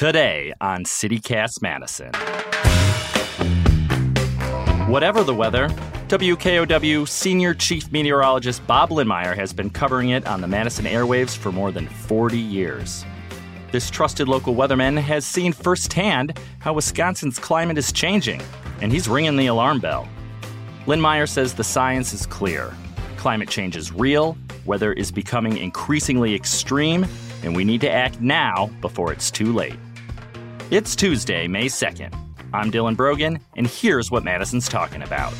Today on CityCast Madison. Whatever the weather, WKOW Senior Chief Meteorologist Bob Lindmeier has been covering it on the Madison airwaves for more than 40 years. This trusted local weatherman has seen firsthand how Wisconsin's climate is changing, and he's ringing the alarm bell. Lindmeier says the science is clear. Climate change is real, weather is becoming increasingly extreme, and we need to act now before it's too late. It's Tuesday, May 2nd. I'm Dylan Brogan, and here's what Madison's talking about.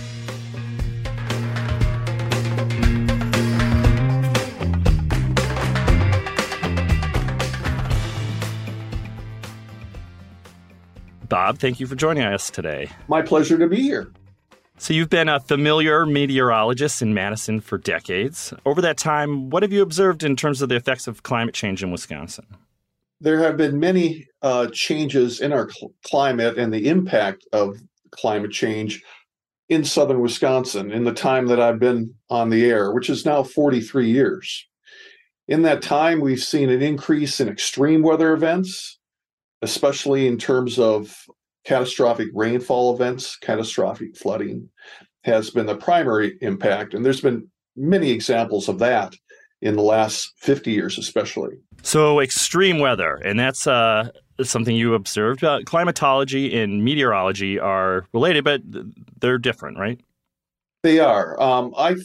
Bob, thank you for joining us today. My pleasure to be here. So, you've been a familiar meteorologist in Madison for decades. Over that time, what have you observed in terms of the effects of climate change in Wisconsin? There have been many uh, changes in our cl- climate and the impact of climate change in southern Wisconsin in the time that I've been on the air, which is now 43 years. In that time, we've seen an increase in extreme weather events, especially in terms of catastrophic rainfall events, catastrophic flooding has been the primary impact. And there's been many examples of that in the last 50 years, especially. So, extreme weather, and that's uh, something you observed. Uh, climatology and meteorology are related, but they're different, right? They are. Um, I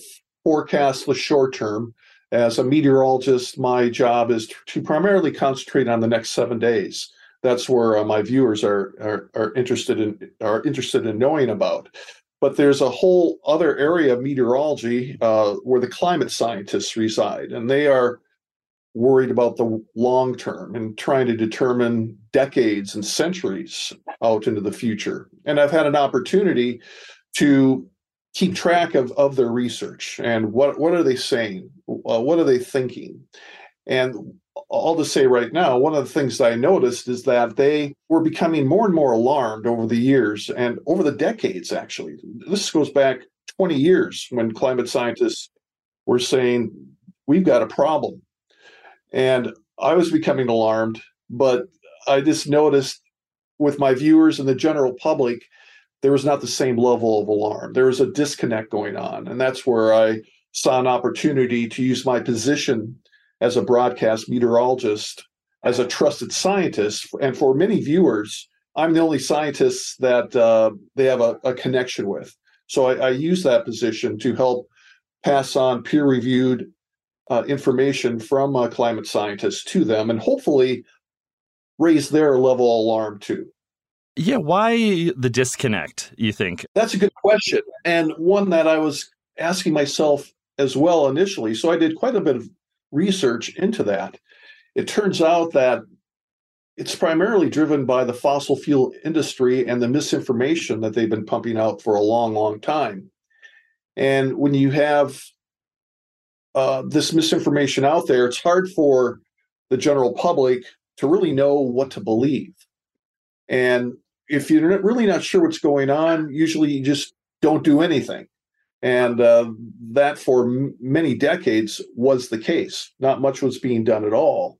forecast the short term. As a meteorologist, my job is to primarily concentrate on the next seven days that's where uh, my viewers are, are, are interested in are interested in knowing about. But there's a whole other area of meteorology uh, where the climate scientists reside, and they are worried about the long term and trying to determine decades and centuries out into the future. And I've had an opportunity to keep track of, of their research and what, what are they saying? Uh, what are they thinking? And all to say right now, one of the things that I noticed is that they were becoming more and more alarmed over the years and over the decades, actually. This goes back 20 years when climate scientists were saying, we've got a problem. And I was becoming alarmed, but I just noticed with my viewers and the general public, there was not the same level of alarm. There was a disconnect going on. And that's where I saw an opportunity to use my position as a broadcast meteorologist, as a trusted scientist, and for many viewers, I'm the only scientist that uh, they have a, a, connection with. So I, I, use that position to help pass on peer-reviewed uh, information from uh, climate scientists to them, and hopefully raise their level of alarm too. Yeah, why the disconnect? You think that's a good question, and one that I was asking myself as well initially. So I did quite a bit of research into that, it turns out that it's primarily driven by the fossil fuel industry and the misinformation that they've been pumping out for a long, long time. And when you have uh, this misinformation out there, it's hard for the general public to really know what to believe. And if you're really not sure what's going on, usually you just don't do anything. And uh, that for m- many decades was the case. Not much was being done at all.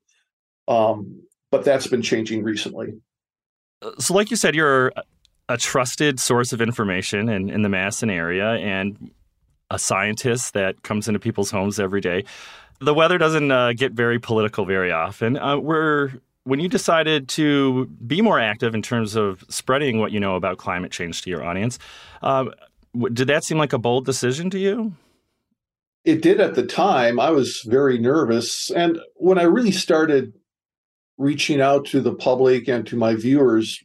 Um, but that's been changing recently. Uh, so, like you said, you're a trusted source of information in, in the Madison area and a scientist that comes into people's homes every day. The weather doesn't uh, get very political very often. Uh, we're when you decided to be more active in terms of spreading what you know about climate change to your audience, uh, did that seem like a bold decision to you? It did at the time. I was very nervous. And when I really started reaching out to the public and to my viewers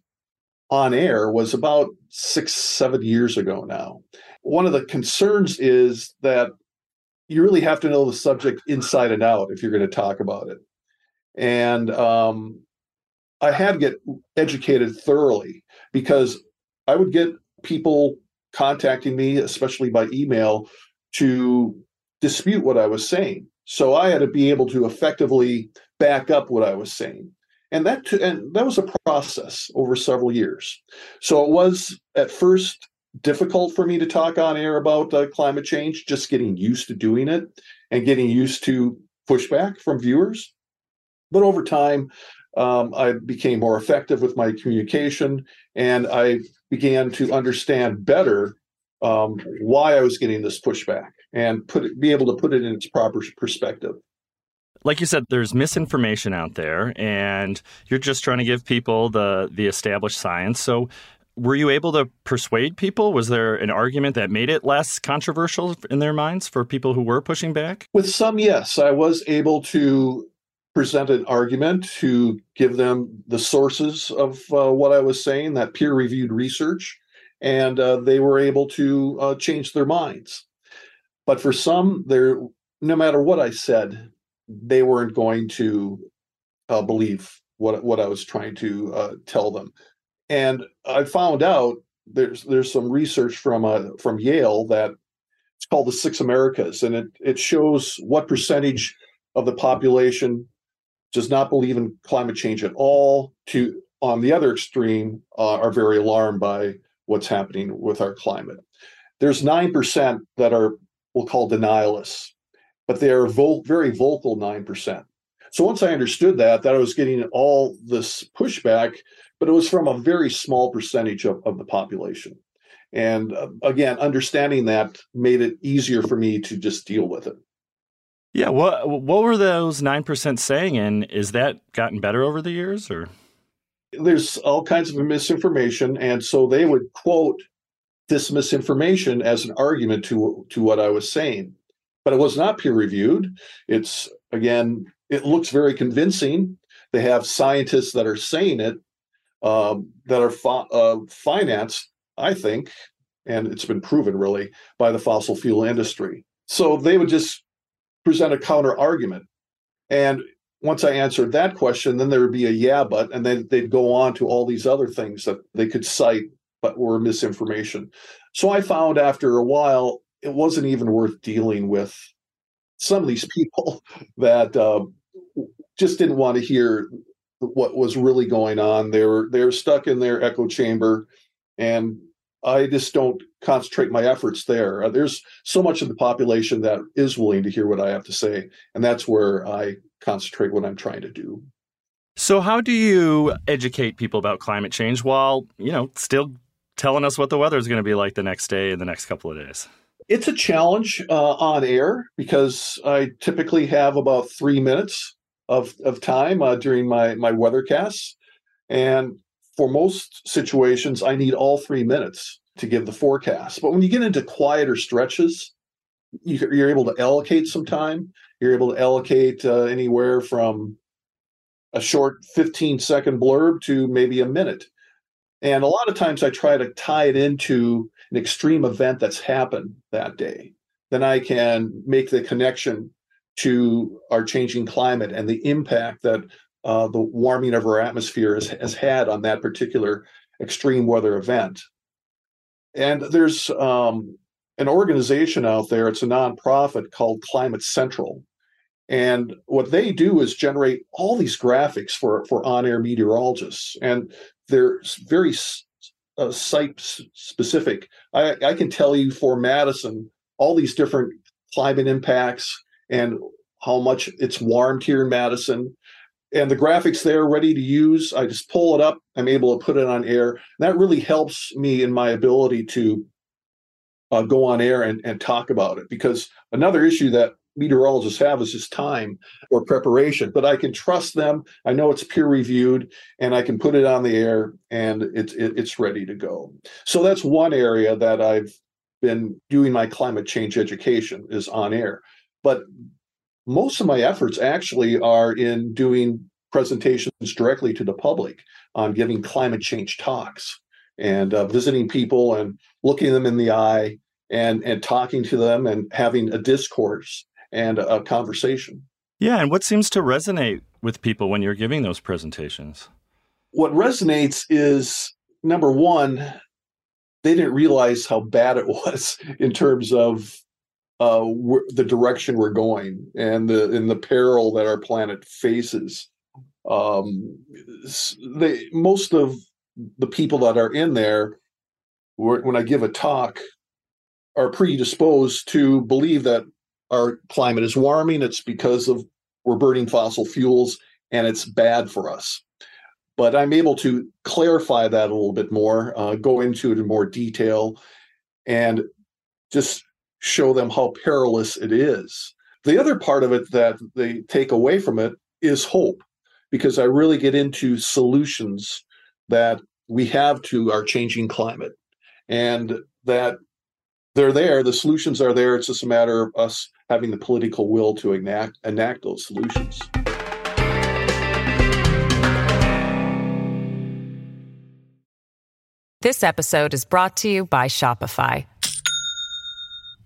on air was about six, seven years ago now. One of the concerns is that you really have to know the subject inside and out if you're going to talk about it. And um, I had to get educated thoroughly because I would get people contacting me, especially by email, to dispute what I was saying. So I had to be able to effectively back up what I was saying. And that and that was a process over several years. So it was at first difficult for me to talk on air about uh, climate change, just getting used to doing it and getting used to pushback from viewers. But over time, um, I became more effective with my communication and I began to understand better um, why I was getting this pushback and put it, be able to put it in its proper perspective. Like you said, there's misinformation out there, and you're just trying to give people the the established science. So, were you able to persuade people? Was there an argument that made it less controversial in their minds for people who were pushing back? With some, yes, I was able to present an argument to give them the sources of uh, what I was saying, that peer reviewed research, and uh, they were able to uh, change their minds. But for some, there, no matter what I said, they weren't going to uh, believe what what I was trying to uh, tell them. And I found out there's there's some research from uh, from Yale that it's called the Six Americas, and it it shows what percentage of the population does not believe in climate change at all. To on the other extreme, uh, are very alarmed by what's happening with our climate. There's nine percent that are we'll call denialists, but they are vo- very vocal 9%. So once I understood that, that I was getting all this pushback, but it was from a very small percentage of, of the population. And uh, again, understanding that made it easier for me to just deal with it. Yeah, what what were those nine percent saying, and is that gotten better over the years, or? There's all kinds of misinformation, and so they would quote this misinformation as an argument to to what I was saying. But it was not peer reviewed. It's again, it looks very convincing. They have scientists that are saying it um, that are uh, financed, I think, and it's been proven really by the fossil fuel industry. So they would just present a counter argument. And once I answered that question, then there would be a yeah, but, and then they'd go on to all these other things that they could cite but were misinformation. So I found after a while it wasn't even worth dealing with some of these people that uh, just didn't want to hear what was really going on. They were they're stuck in their echo chamber, and I just don't concentrate my efforts there. Uh, there's so much of the population that is willing to hear what I have to say, and that's where I concentrate what I'm trying to do. So, how do you educate people about climate change while you know still telling us what the weather is going to be like the next day and the next couple of days. It's a challenge uh, on air because I typically have about three minutes of, of time uh, during my, my weathercasts. And for most situations, I need all three minutes to give the forecast. But when you get into quieter stretches, you, are able to allocate some time. You're able to allocate uh, anywhere from a short 15 second blurb to maybe a minute. And a lot of times I try to tie it into an extreme event that's happened that day. Then I can make the connection to our changing climate and the impact that uh, the warming of our atmosphere has, has, had on that particular extreme weather event. And there's um, an organization out there, it's a nonprofit called Climate Central. And what they do is generate all these graphics for, for on air meteorologists. And they're very uh, site specific. I, I can tell you for Madison all these different climate impacts and how much it's warmed here in Madison. And the graphics there ready to use, I just pull it up. I'm able to put it on air. That really helps me in my ability to uh, go on air and, and talk about it. Because another issue that meteorologists have is just time or preparation, but I can trust them. I know it's peer reviewed and I can put it on the air and it's, it, it's ready to go. So that's one area that I've been doing my climate change education is on air. But most of my efforts actually are in doing presentations directly to the public on giving climate change talks and uh, visiting people and looking them in the eye and and talking to them and having a discourse and a conversation. Yeah, and what seems to resonate with people when you're giving those presentations? What resonates is number one, they didn't realize how bad it was in terms of uh, the direction we're going and the in the peril that our planet faces. Um, they most of the people that are in there, when I give a talk, are predisposed to believe that our climate is warming. It's because of we're burning fossil fuels and it's bad for us. But I'm able to clarify that a little bit more, uh, go into it in more detail, and just show them how perilous it is. The other part of it that they take away from it is hope, because I really get into solutions that we have to our changing climate and that they're there, the solutions are there. It's just a matter of us having the political will to enact, enact those solutions. This episode is brought to you by Shopify.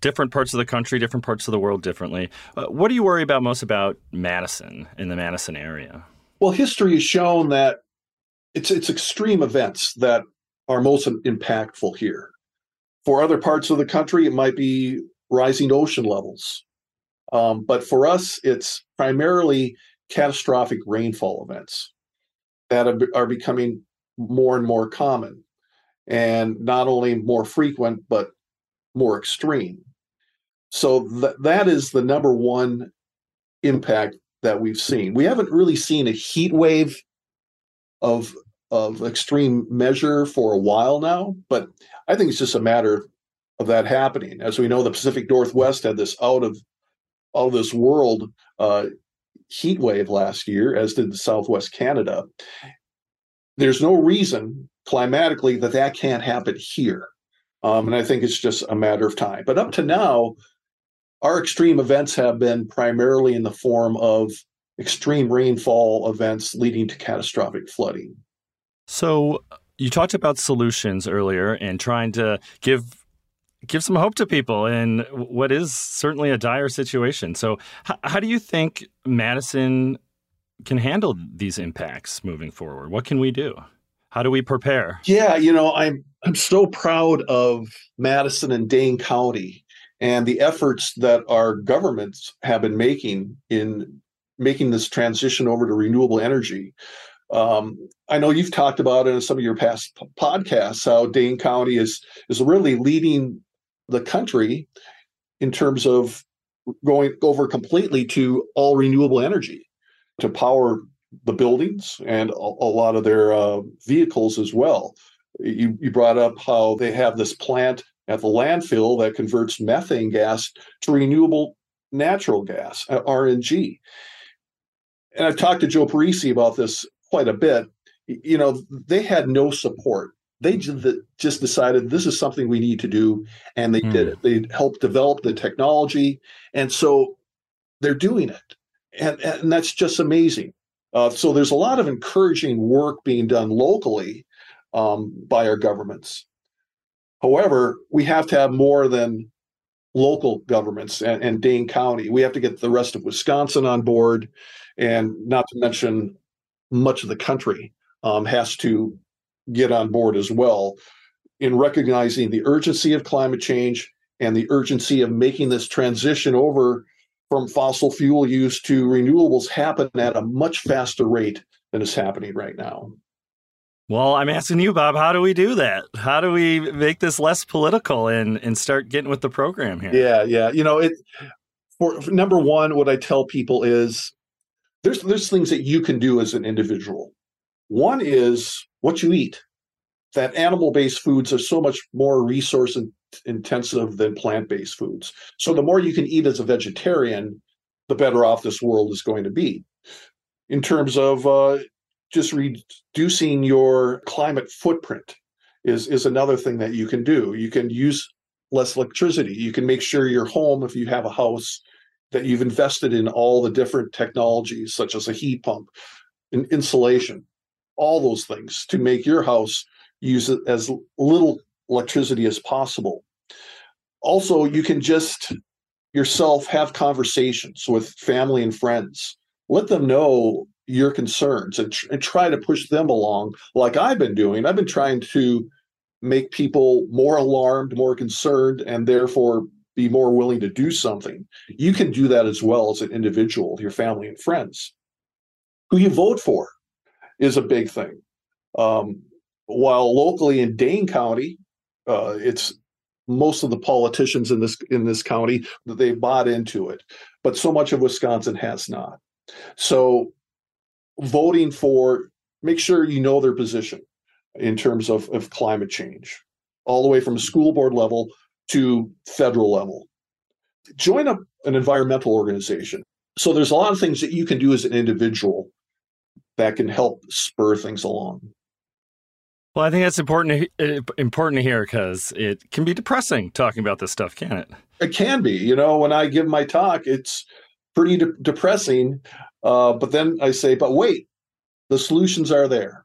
different parts of the country, different parts of the world differently. Uh, what do you worry about most about Madison in the Madison area? Well, history has shown that it's it's extreme events that are most impactful here. For other parts of the country, it might be rising ocean levels. Um, but for us, it's primarily catastrophic rainfall events that are becoming more and more common and not only more frequent, but more extreme. So th- that is the number one impact that we've seen. We haven't really seen a heat wave of of extreme measure for a while now, but I think it's just a matter of that happening. As we know, the Pacific Northwest had this out of out of this world uh, heat wave last year, as did the Southwest Canada. There's no reason climatically that that can't happen here. Um, and I think it's just a matter of time. But up to now, our extreme events have been primarily in the form of extreme rainfall events leading to catastrophic flooding. So you talked about solutions earlier and trying to give give some hope to people in what is certainly a dire situation. So h- how do you think Madison can handle these impacts moving forward? What can we do? How do we prepare? Yeah, you know, I'm I'm so proud of Madison and Dane County and the efforts that our governments have been making in making this transition over to renewable energy. Um, I know you've talked about it in some of your past p- podcasts how Dane County is is really leading the country in terms of going over completely to all renewable energy to power the buildings and a, a lot of their uh, vehicles as well. You, you brought up how they have this plant at the landfill that converts methane gas to renewable natural gas, uh, RNG. And I've talked to Joe Parisi about this quite a bit. You know, they had no support. They just decided this is something we need to do, and they mm. did it. They helped develop the technology, and so they're doing it, and and that's just amazing. Uh, so there's a lot of encouraging work being done locally um, by our governments. However, we have to have more than local governments and, and Dane County. We have to get the rest of Wisconsin on board, and not to mention much of the country um, has to get on board as well in recognizing the urgency of climate change and the urgency of making this transition over from fossil fuel use to renewables happen at a much faster rate than is happening right now. Well, I'm asking you, Bob, how do we do that? How do we make this less political and, and start getting with the program here? Yeah, yeah. You know, it for, for number one, what I tell people is there's there's things that you can do as an individual. One is what you eat. That animal-based foods are so much more resource intensive than plant based foods. So the more you can eat as a vegetarian, the better off this world is going to be. In terms of uh, just reducing your climate footprint is is another thing that you can do. You can use less electricity. You can make sure your home, if you have a house, that you've invested in all the different technologies such as a heat pump, and insulation, all those things to make your house use as little electricity as possible. Also, you can just yourself have conversations with family and friends. Let them know your concerns and, tr- and try to push them along like I've been doing. I've been trying to make people more alarmed, more concerned, and therefore be more willing to do something. You can do that as well as an individual, your family and friends. Who you vote for is a big thing. Um, while locally in Dane County, uh, it's most of the politicians in this in this county that they've bought into it, but so much of Wisconsin has not. So, voting for make sure you know their position in terms of, of climate change, all the way from school board level to federal level. Join up an environmental organization. So there's a lot of things that you can do as an individual that can help spur things along. Well, I think that's important to, uh, important to hear because it can be depressing talking about this stuff, can it? It can be. You know, when I give my talk, it's pretty de- depressing. Uh, but then I say, but wait, the solutions are there.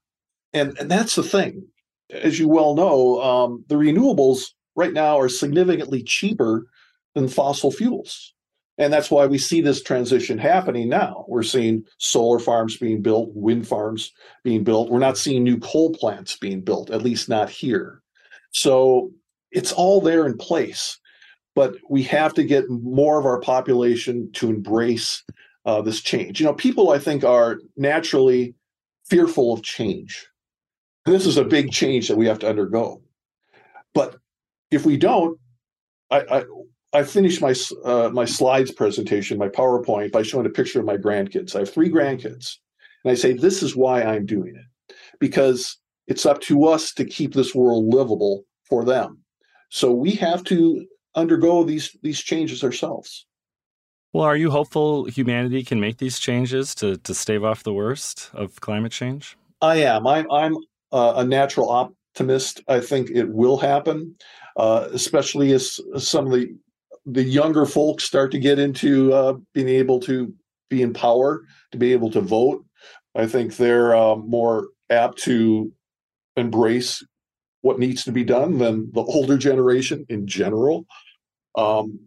And, and that's the thing. As you well know, um, the renewables right now are significantly cheaper than fossil fuels. And that's why we see this transition happening now. We're seeing solar farms being built, wind farms being built. We're not seeing new coal plants being built, at least not here. So it's all there in place. But we have to get more of our population to embrace uh, this change. You know, people I think are naturally fearful of change. This is a big change that we have to undergo. But if we don't, I, I, I finished my uh, my slides presentation, my PowerPoint, by showing a picture of my grandkids. I have three grandkids, and I say this is why I'm doing it, because it's up to us to keep this world livable for them. So we have to undergo these these changes ourselves. Well, are you hopeful humanity can make these changes to to stave off the worst of climate change? I am. I'm I'm uh, a natural optimist. I think it will happen, uh, especially as some of the the younger folks start to get into uh, being able to be in power, to be able to vote. I think they're uh, more apt to embrace what needs to be done than the older generation in general. Um,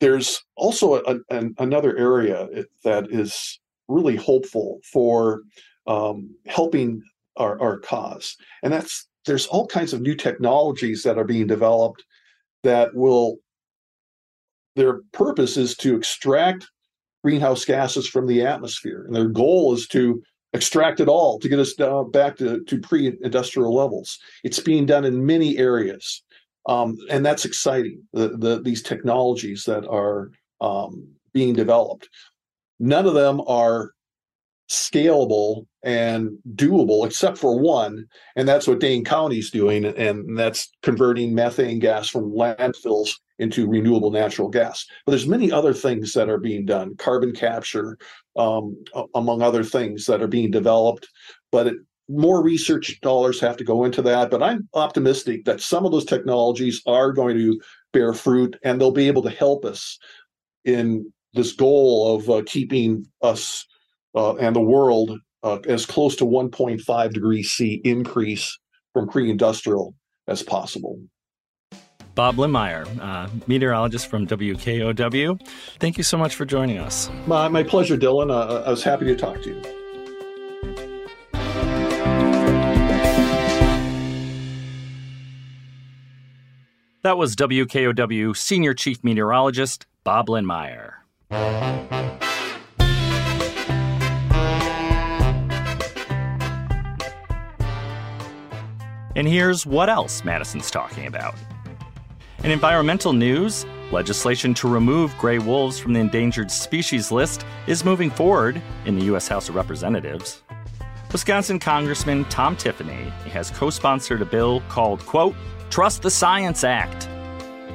there's also a, a, another area that is really hopeful for um, helping our, our cause, and that's there's all kinds of new technologies that are being developed that will their purpose is to extract greenhouse gases from the atmosphere. And their goal is to extract it all to get us down back to, to pre-industrial levels. It's being done in many areas um, and that's exciting the, the, these technologies that are um, being developed. None of them are scalable and doable except for one and that's what dane county's doing and that's converting methane gas from landfills into renewable natural gas. But there's many other things that are being done carbon capture um, among other things that are being developed but it, more research dollars have to go into that but i'm optimistic that some of those technologies are going to bear fruit and they'll be able to help us in this goal of uh, keeping us uh, and the world uh, as close to 1.5 degrees C increase from pre-industrial as possible. Bob Lindmeier, uh, meteorologist from WKOW. Thank you so much for joining us. My, my pleasure, Dylan. Uh, I was happy to talk to you. That was WKOW Senior Chief Meteorologist Bob Lindmeier. And here's what else Madison's talking about. In environmental news, legislation to remove gray wolves from the endangered species list is moving forward in the U.S. House of Representatives. Wisconsin Congressman Tom Tiffany has co sponsored a bill called, quote, Trust the Science Act.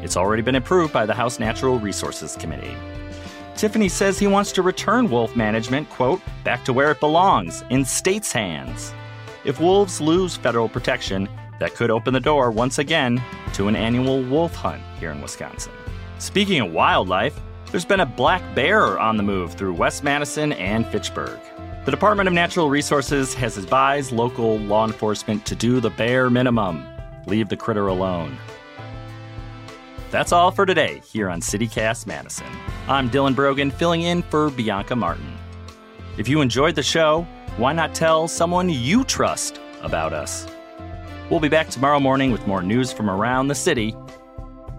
It's already been approved by the House Natural Resources Committee. Tiffany says he wants to return wolf management, quote, back to where it belongs, in states' hands. If wolves lose federal protection, that could open the door once again to an annual wolf hunt here in Wisconsin. Speaking of wildlife, there's been a black bear on the move through West Madison and Fitchburg. The Department of Natural Resources has advised local law enforcement to do the bare minimum leave the critter alone. That's all for today here on CityCast Madison. I'm Dylan Brogan filling in for Bianca Martin. If you enjoyed the show, why not tell someone you trust about us? We'll be back tomorrow morning with more news from around the city.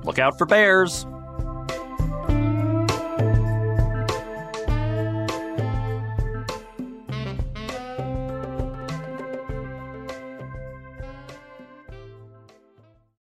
Look out for bears!